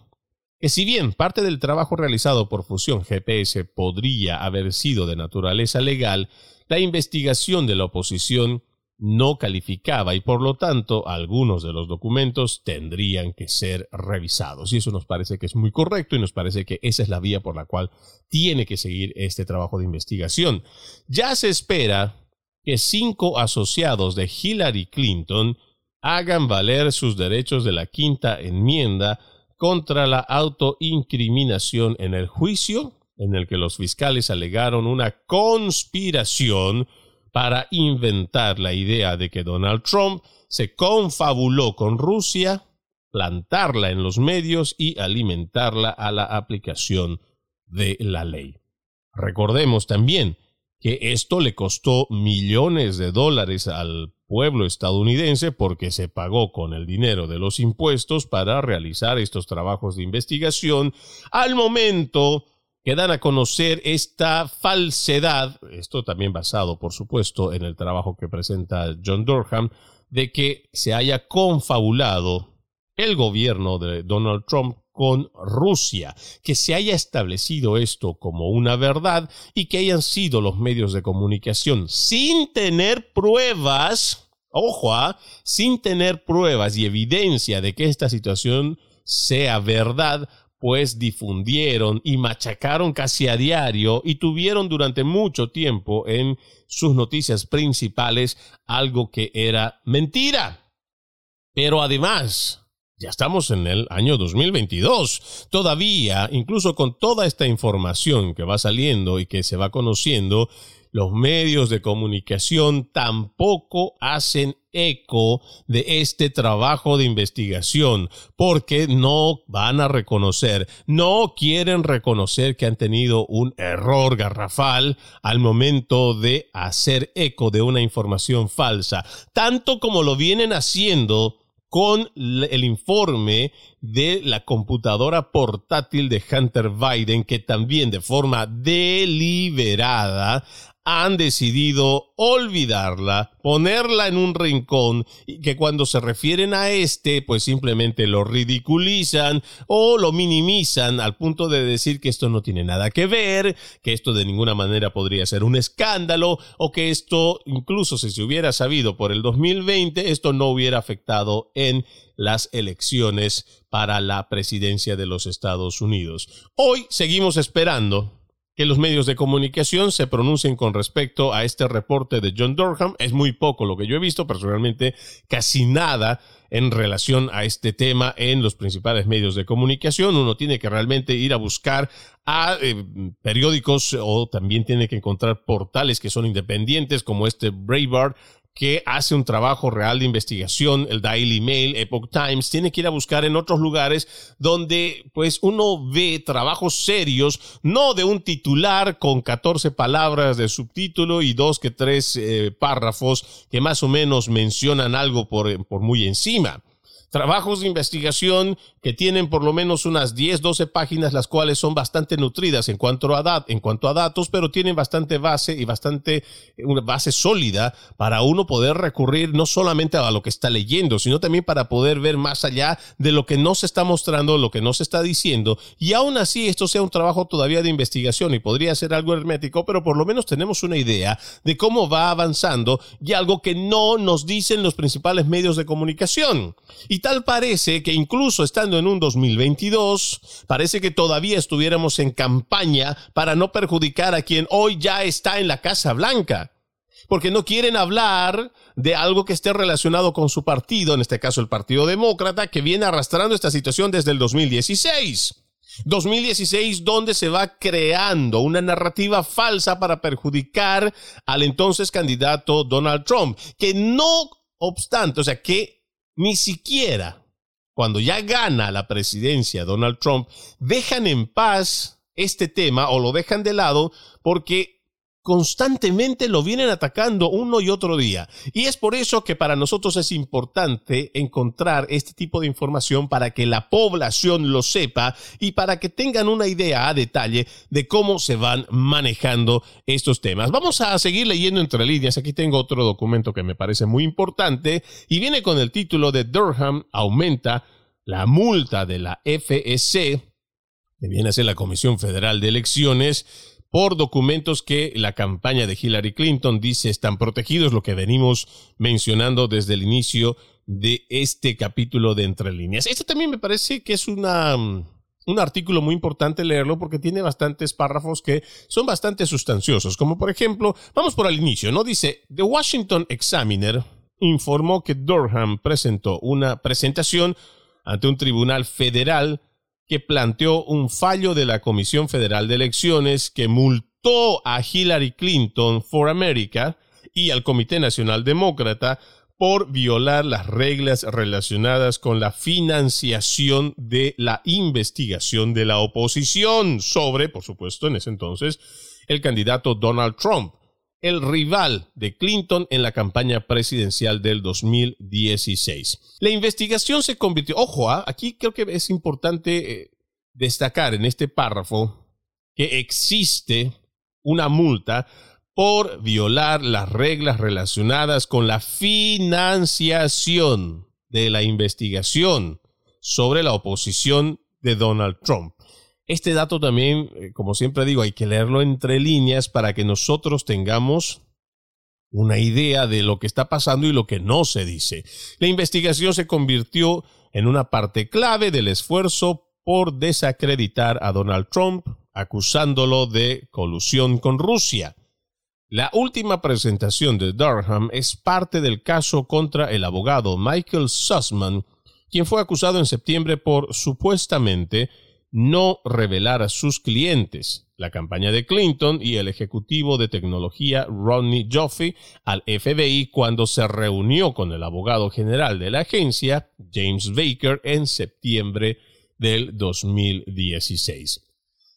que si bien parte del trabajo realizado por Fusión GPS podría haber sido de naturaleza legal, la investigación de la oposición no calificaba y por lo tanto algunos de los documentos tendrían que ser revisados. Y eso nos parece que es muy correcto y nos parece que esa es la vía por la cual tiene que seguir este trabajo de investigación. Ya se espera que cinco asociados de Hillary Clinton hagan valer sus derechos de la quinta enmienda contra la autoincriminación en el juicio en el que los fiscales alegaron una conspiración para inventar la idea de que Donald Trump se confabuló con Rusia, plantarla en los medios y alimentarla a la aplicación de la ley. Recordemos también que esto le costó millones de dólares al pueblo estadounidense porque se pagó con el dinero de los impuestos para realizar estos trabajos de investigación al momento que dan a conocer esta falsedad, esto también basado por supuesto en el trabajo que presenta John Durham, de que se haya confabulado el gobierno de Donald Trump con Rusia, que se haya establecido esto como una verdad y que hayan sido los medios de comunicación sin tener pruebas, ojo, ¿ah? sin tener pruebas y evidencia de que esta situación sea verdad, pues difundieron y machacaron casi a diario y tuvieron durante mucho tiempo en sus noticias principales algo que era mentira. Pero además, ya estamos en el año 2022. Todavía, incluso con toda esta información que va saliendo y que se va conociendo, los medios de comunicación tampoco hacen eco de este trabajo de investigación porque no van a reconocer, no quieren reconocer que han tenido un error garrafal al momento de hacer eco de una información falsa, tanto como lo vienen haciendo con el informe de la computadora portátil de Hunter Biden, que también de forma deliberada han decidido olvidarla, ponerla en un rincón y que cuando se refieren a este, pues simplemente lo ridiculizan o lo minimizan al punto de decir que esto no tiene nada que ver, que esto de ninguna manera podría ser un escándalo o que esto, incluso si se hubiera sabido por el 2020, esto no hubiera afectado en las elecciones para la presidencia de los Estados Unidos. Hoy seguimos esperando que los medios de comunicación se pronuncien con respecto a este reporte de John Durham. Es muy poco lo que yo he visto, personalmente casi nada en relación a este tema en los principales medios de comunicación. Uno tiene que realmente ir a buscar a eh, periódicos o también tiene que encontrar portales que son independientes como este Breitbart que hace un trabajo real de investigación, el Daily Mail, Epoch Times, tiene que ir a buscar en otros lugares donde pues uno ve trabajos serios, no de un titular con 14 palabras de subtítulo y dos que tres eh, párrafos que más o menos mencionan algo por, por muy encima. Trabajos de investigación que tienen por lo menos unas 10, 12 páginas, las cuales son bastante nutridas en cuanto a, en cuanto a datos, pero tienen bastante base y bastante una base sólida para uno poder recurrir no solamente a lo que está leyendo, sino también para poder ver más allá de lo que no se está mostrando, lo que no se está diciendo. Y aún así esto sea un trabajo todavía de investigación y podría ser algo hermético, pero por lo menos tenemos una idea de cómo va avanzando y algo que no nos dicen los principales medios de comunicación. Y tal parece que incluso estando en un 2022, parece que todavía estuviéramos en campaña para no perjudicar a quien hoy ya está en la Casa Blanca. Porque no quieren hablar de algo que esté relacionado con su partido, en este caso el Partido Demócrata, que viene arrastrando esta situación desde el 2016. 2016 donde se va creando una narrativa falsa para perjudicar al entonces candidato Donald Trump, que no obstante, o sea, que ni siquiera cuando ya gana la presidencia Donald Trump, dejan en paz este tema o lo dejan de lado porque constantemente lo vienen atacando uno y otro día. Y es por eso que para nosotros es importante encontrar este tipo de información para que la población lo sepa y para que tengan una idea a detalle de cómo se van manejando estos temas. Vamos a seguir leyendo entre líneas. Aquí tengo otro documento que me parece muy importante y viene con el título de Durham aumenta la multa de la FEC, que viene a ser la Comisión Federal de Elecciones, por documentos que la campaña de Hillary Clinton dice están protegidos, lo que venimos mencionando desde el inicio de este capítulo de Entre Líneas. Este también me parece que es una, un artículo muy importante leerlo porque tiene bastantes párrafos que son bastante sustanciosos, como por ejemplo, vamos por el inicio, ¿no? Dice, The Washington Examiner informó que Durham presentó una presentación ante un tribunal federal que planteó un fallo de la Comisión Federal de Elecciones que multó a Hillary Clinton for America y al Comité Nacional Demócrata por violar las reglas relacionadas con la financiación de la investigación de la oposición sobre, por supuesto, en ese entonces, el candidato Donald Trump el rival de Clinton en la campaña presidencial del 2016. La investigación se convirtió, ojo, ¿ah? aquí creo que es importante eh, destacar en este párrafo que existe una multa por violar las reglas relacionadas con la financiación de la investigación sobre la oposición de Donald Trump. Este dato también, eh, como siempre digo, hay que leerlo entre líneas para que nosotros tengamos una idea de lo que está pasando y lo que no se dice. La investigación se convirtió en una parte clave del esfuerzo por desacreditar a Donald Trump, acusándolo de colusión con Rusia. La última presentación de Durham es parte del caso contra el abogado Michael Sussman, quien fue acusado en septiembre por supuestamente no revelar a sus clientes. La campaña de Clinton y el ejecutivo de tecnología Rodney Joffe al FBI cuando se reunió con el abogado general de la agencia, James Baker, en septiembre del 2016.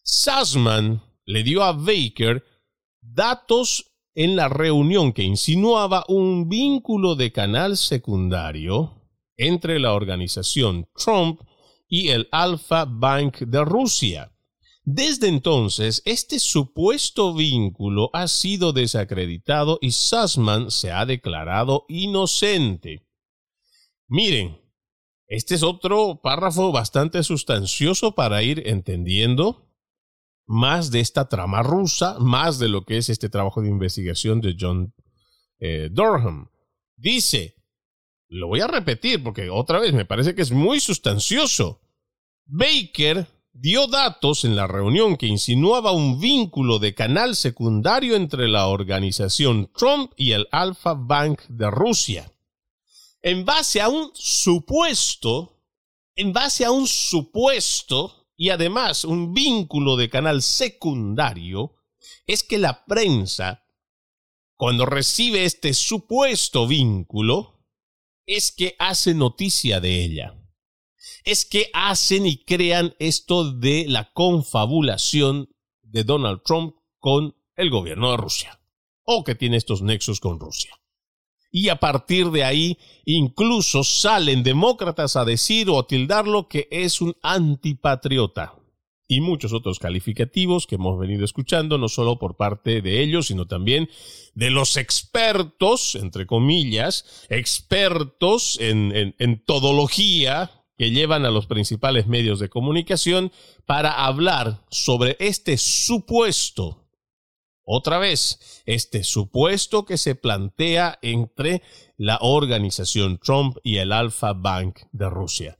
Sussman le dio a Baker datos en la reunión que insinuaba un vínculo de canal secundario entre la organización Trump y el Alfa Bank de Rusia. Desde entonces, este supuesto vínculo ha sido desacreditado y Sussman se ha declarado inocente. Miren, este es otro párrafo bastante sustancioso para ir entendiendo más de esta trama rusa, más de lo que es este trabajo de investigación de John eh, Durham. Dice, lo voy a repetir porque otra vez me parece que es muy sustancioso. Baker dio datos en la reunión que insinuaba un vínculo de canal secundario entre la organización Trump y el Alfa Bank de Rusia. En base a un supuesto, en base a un supuesto y además un vínculo de canal secundario, es que la prensa, cuando recibe este supuesto vínculo, es que hace noticia de ella. Es que hacen y crean esto de la confabulación de Donald Trump con el gobierno de Rusia, o que tiene estos nexos con Rusia. Y a partir de ahí, incluso salen demócratas a decir o a tildarlo que es un antipatriota y muchos otros calificativos que hemos venido escuchando, no solo por parte de ellos, sino también de los expertos, entre comillas, expertos en, en, en todología que llevan a los principales medios de comunicación para hablar sobre este supuesto, otra vez, este supuesto que se plantea entre la organización Trump y el Alfa Bank de Rusia.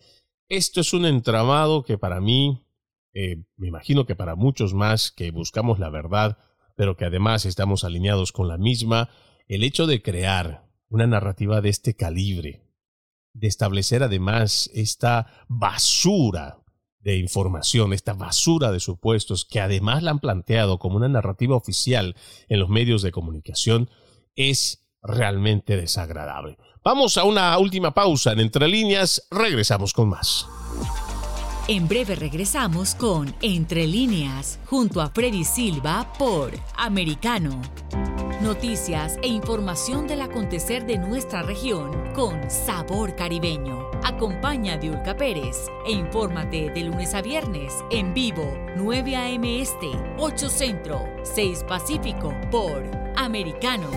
Esto es un entramado que para mí eh, me imagino que para muchos más que buscamos la verdad, pero que además estamos alineados con la misma, el hecho de crear una narrativa de este calibre, de establecer además esta basura de información, esta basura de supuestos, que además la han planteado como una narrativa oficial en los medios de comunicación, es realmente desagradable. Vamos a una última pausa en Entre Líneas, regresamos con más. En breve regresamos con Entre líneas, junto a Freddy Silva por Americano. Noticias e información del acontecer de nuestra región con sabor caribeño. Acompaña a Diulca Pérez e infórmate de lunes a viernes en vivo 9 a.m. Este, 8 Centro, 6 Pacífico por Americano.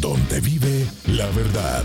Donde vive la verdad.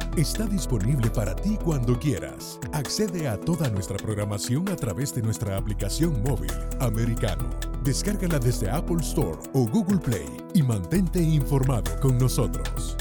está disponible para ti cuando quieras. Accede a toda nuestra programación a través de nuestra aplicación móvil americano. Descárgala desde Apple Store o Google Play y mantente informado con nosotros.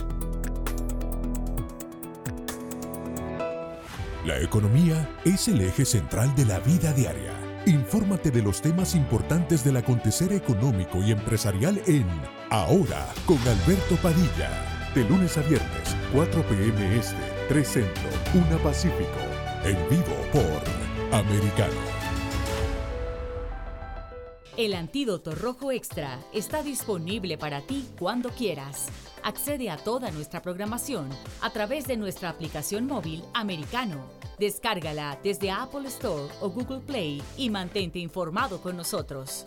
La economía es el eje central de la vida diaria. Infórmate de los temas importantes del acontecer económico y empresarial en Ahora con Alberto Padilla de lunes a viernes, 4 p.m. Este, 3 Centro, 1 Pacífico. En vivo por Americano. El antídoto rojo extra está disponible para ti cuando quieras. Accede a toda nuestra programación a través de nuestra aplicación móvil americano. Descárgala desde Apple Store o Google Play y mantente informado con nosotros.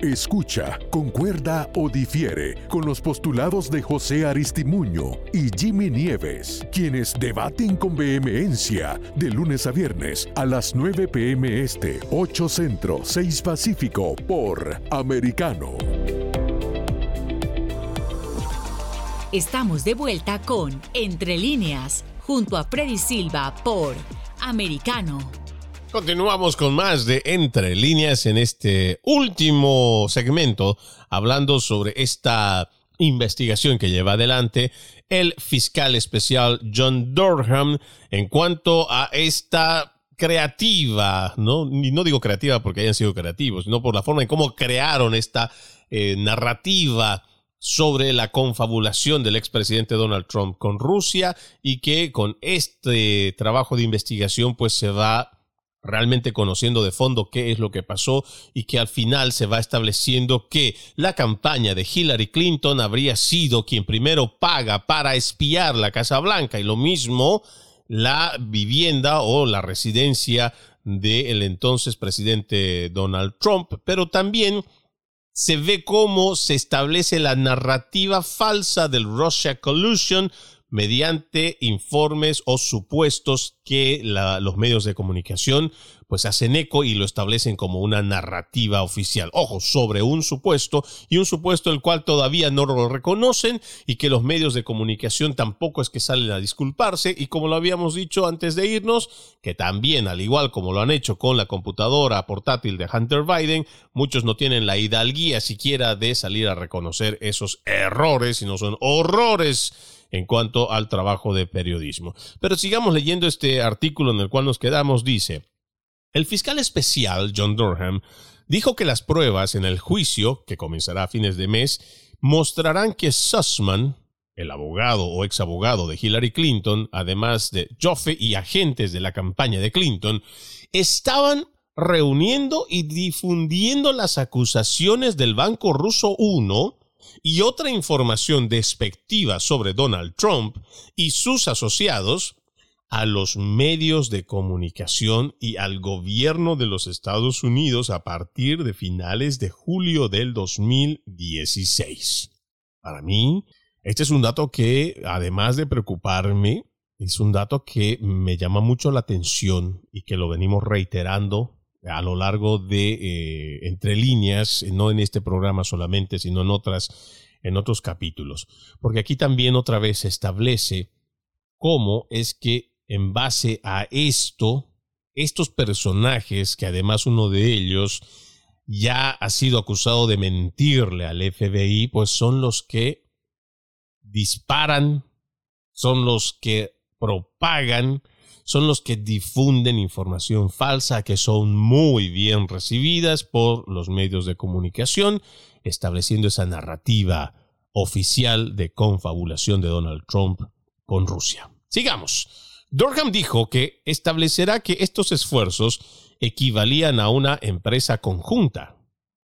Escucha, concuerda o difiere con los postulados de José Aristimuño y Jimmy Nieves, quienes debaten con vehemencia de lunes a viernes a las 9 pm este, 8 centro, 6 pacífico por Americano. Estamos de vuelta con Entre líneas, junto a Freddy Silva por Americano. Continuamos con más de Entre líneas en este último segmento, hablando sobre esta investigación que lleva adelante el fiscal especial John Durham en cuanto a esta creativa, ¿no? no digo creativa porque hayan sido creativos, sino por la forma en cómo crearon esta eh, narrativa sobre la confabulación del expresidente Donald Trump con Rusia y que con este trabajo de investigación pues se va realmente conociendo de fondo qué es lo que pasó y que al final se va estableciendo que la campaña de Hillary Clinton habría sido quien primero paga para espiar la Casa Blanca y lo mismo la vivienda o la residencia del entonces presidente Donald Trump, pero también se ve cómo se establece la narrativa falsa del Russia Collusion mediante informes o supuestos que los medios de comunicación pues hacen eco y lo establecen como una narrativa oficial. Ojo, sobre un supuesto y un supuesto el cual todavía no lo reconocen y que los medios de comunicación tampoco es que salen a disculparse y como lo habíamos dicho antes de irnos, que también al igual como lo han hecho con la computadora portátil de Hunter Biden, muchos no tienen la hidalguía siquiera de salir a reconocer esos errores y no son horrores en cuanto al trabajo de periodismo. Pero sigamos leyendo este artículo en el cual nos quedamos. Dice, el fiscal especial John Durham dijo que las pruebas en el juicio, que comenzará a fines de mes, mostrarán que Sussman, el abogado o exabogado de Hillary Clinton, además de Joffe y agentes de la campaña de Clinton, estaban reuniendo y difundiendo las acusaciones del Banco Ruso 1 y otra información despectiva sobre Donald Trump y sus asociados a los medios de comunicación y al gobierno de los Estados Unidos a partir de finales de julio del 2016. Para mí, este es un dato que, además de preocuparme, es un dato que me llama mucho la atención y que lo venimos reiterando a lo largo de eh, entre líneas, no en este programa solamente, sino en otras en otros capítulos, porque aquí también otra vez se establece cómo es que en base a esto, estos personajes, que además uno de ellos ya ha sido acusado de mentirle al FBI, pues son los que disparan, son los que propagan, son los que difunden información falsa que son muy bien recibidas por los medios de comunicación, estableciendo esa narrativa oficial de confabulación de Donald Trump con Rusia. Sigamos. Durham dijo que establecerá que estos esfuerzos equivalían a una empresa conjunta.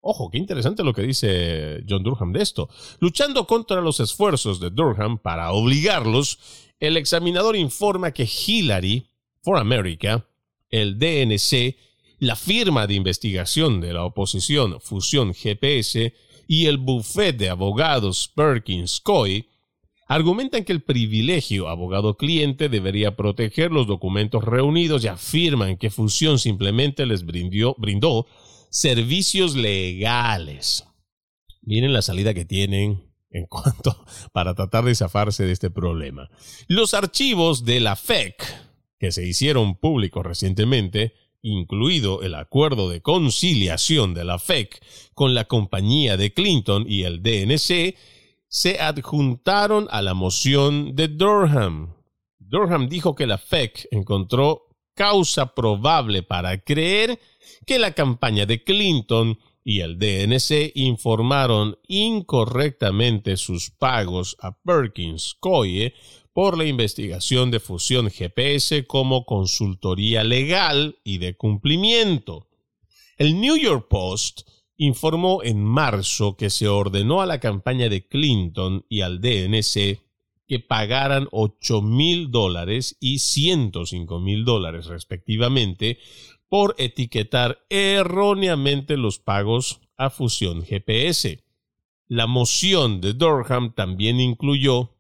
Ojo, qué interesante lo que dice John Durham de esto. Luchando contra los esfuerzos de Durham para obligarlos, el examinador informa que Hillary for America, el DNC, la firma de investigación de la oposición Fusión GPS y el bufete de abogados Perkins Coy argumentan que el privilegio abogado-cliente debería proteger los documentos reunidos y afirman que Fusión simplemente les brindó, brindó servicios legales. Miren la salida que tienen en cuanto para tratar de zafarse de este problema. Los archivos de la FEC, que se hicieron públicos recientemente, incluido el acuerdo de conciliación de la FEC con la compañía de Clinton y el DNC, se adjuntaron a la moción de Durham. Durham dijo que la FEC encontró causa probable para creer que la campaña de Clinton y el DNC informaron incorrectamente sus pagos a Perkins Coie por la investigación de fusión GPS como consultoría legal y de cumplimiento. El New York Post informó en marzo que se ordenó a la campaña de Clinton y al DNC que pagaran 8 mil dólares y 105 mil dólares respectivamente por etiquetar erróneamente los pagos a Fusión GPS. La moción de Durham también incluyó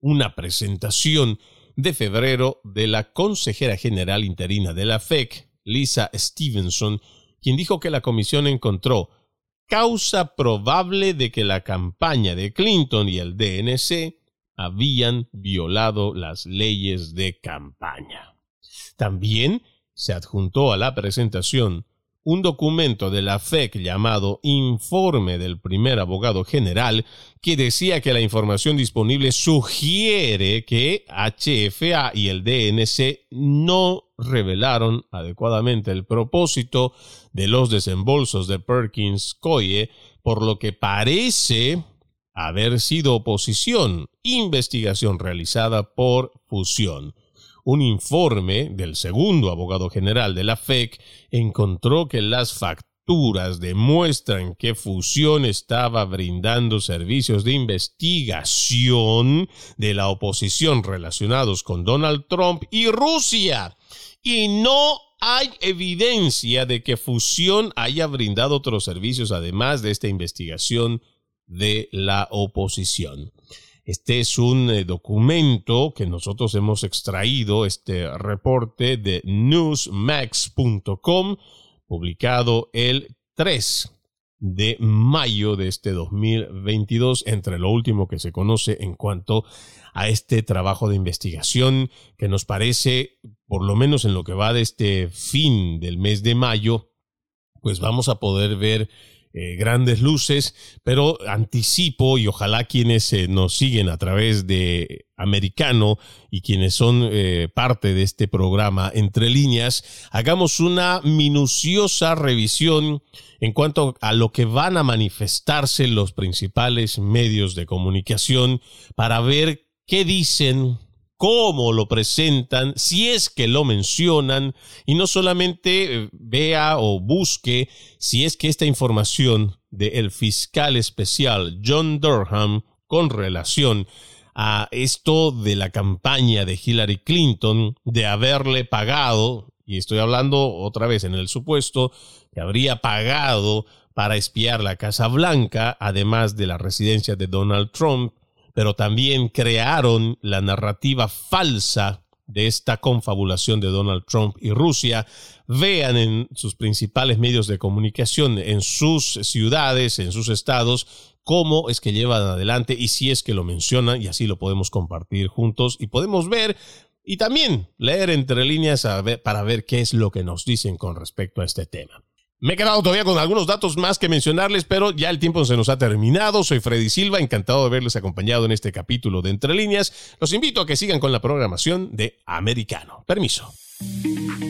una presentación de febrero de la consejera general interina de la FEC, Lisa Stevenson, quien dijo que la comisión encontró causa probable de que la campaña de Clinton y el DNC habían violado las leyes de campaña. También se adjuntó a la presentación un documento de la FEC llamado Informe del primer abogado general que decía que la información disponible sugiere que HFA y el DNC no revelaron adecuadamente el propósito de los desembolsos de Perkins Coie, por lo que parece haber sido oposición, investigación realizada por fusión. Un informe del segundo abogado general de la FEC encontró que las facturas demuestran que Fusión estaba brindando servicios de investigación de la oposición relacionados con Donald Trump y Rusia. Y no hay evidencia de que Fusión haya brindado otros servicios además de esta investigación de la oposición. Este es un eh, documento que nosotros hemos extraído, este reporte de newsmax.com, publicado el 3 de mayo de este 2022, entre lo último que se conoce en cuanto a este trabajo de investigación que nos parece, por lo menos en lo que va de este fin del mes de mayo, pues vamos a poder ver eh, grandes luces, pero anticipo y ojalá quienes eh, nos siguen a través de Americano y quienes son eh, parte de este programa entre líneas, hagamos una minuciosa revisión en cuanto a lo que van a manifestarse los principales medios de comunicación para ver qué dicen cómo lo presentan, si es que lo mencionan, y no solamente eh, vea o busque si es que esta información del fiscal especial John Durham con relación a esto de la campaña de Hillary Clinton de haberle pagado, y estoy hablando otra vez en el supuesto, que habría pagado para espiar la Casa Blanca, además de la residencia de Donald Trump, pero también crearon la narrativa falsa de esta confabulación de Donald Trump y Rusia, vean en sus principales medios de comunicación, en sus ciudades, en sus estados, cómo es que llevan adelante y si es que lo mencionan y así lo podemos compartir juntos y podemos ver y también leer entre líneas para ver qué es lo que nos dicen con respecto a este tema. Me he quedado todavía con algunos datos más que mencionarles, pero ya el tiempo se nos ha terminado. Soy Freddy Silva, encantado de haberles acompañado en este capítulo de Entre Líneas. Los invito a que sigan con la programación de Americano. Permiso.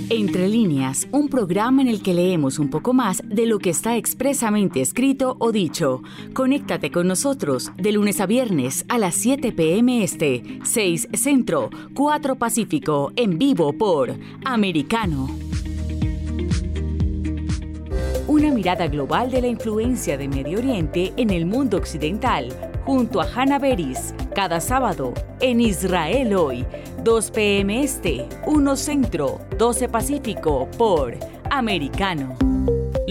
Entre líneas, un programa en el que leemos un poco más de lo que está expresamente escrito o dicho. Conéctate con nosotros de lunes a viernes a las 7 p.m. Este, 6 Centro, 4 Pacífico, en vivo por Americano una mirada global de la influencia de Medio Oriente en el mundo occidental, junto a Hannah Beris, cada sábado en Israel hoy, 2 p.m. Este, 1 Centro, 12 Pacífico, por Americano.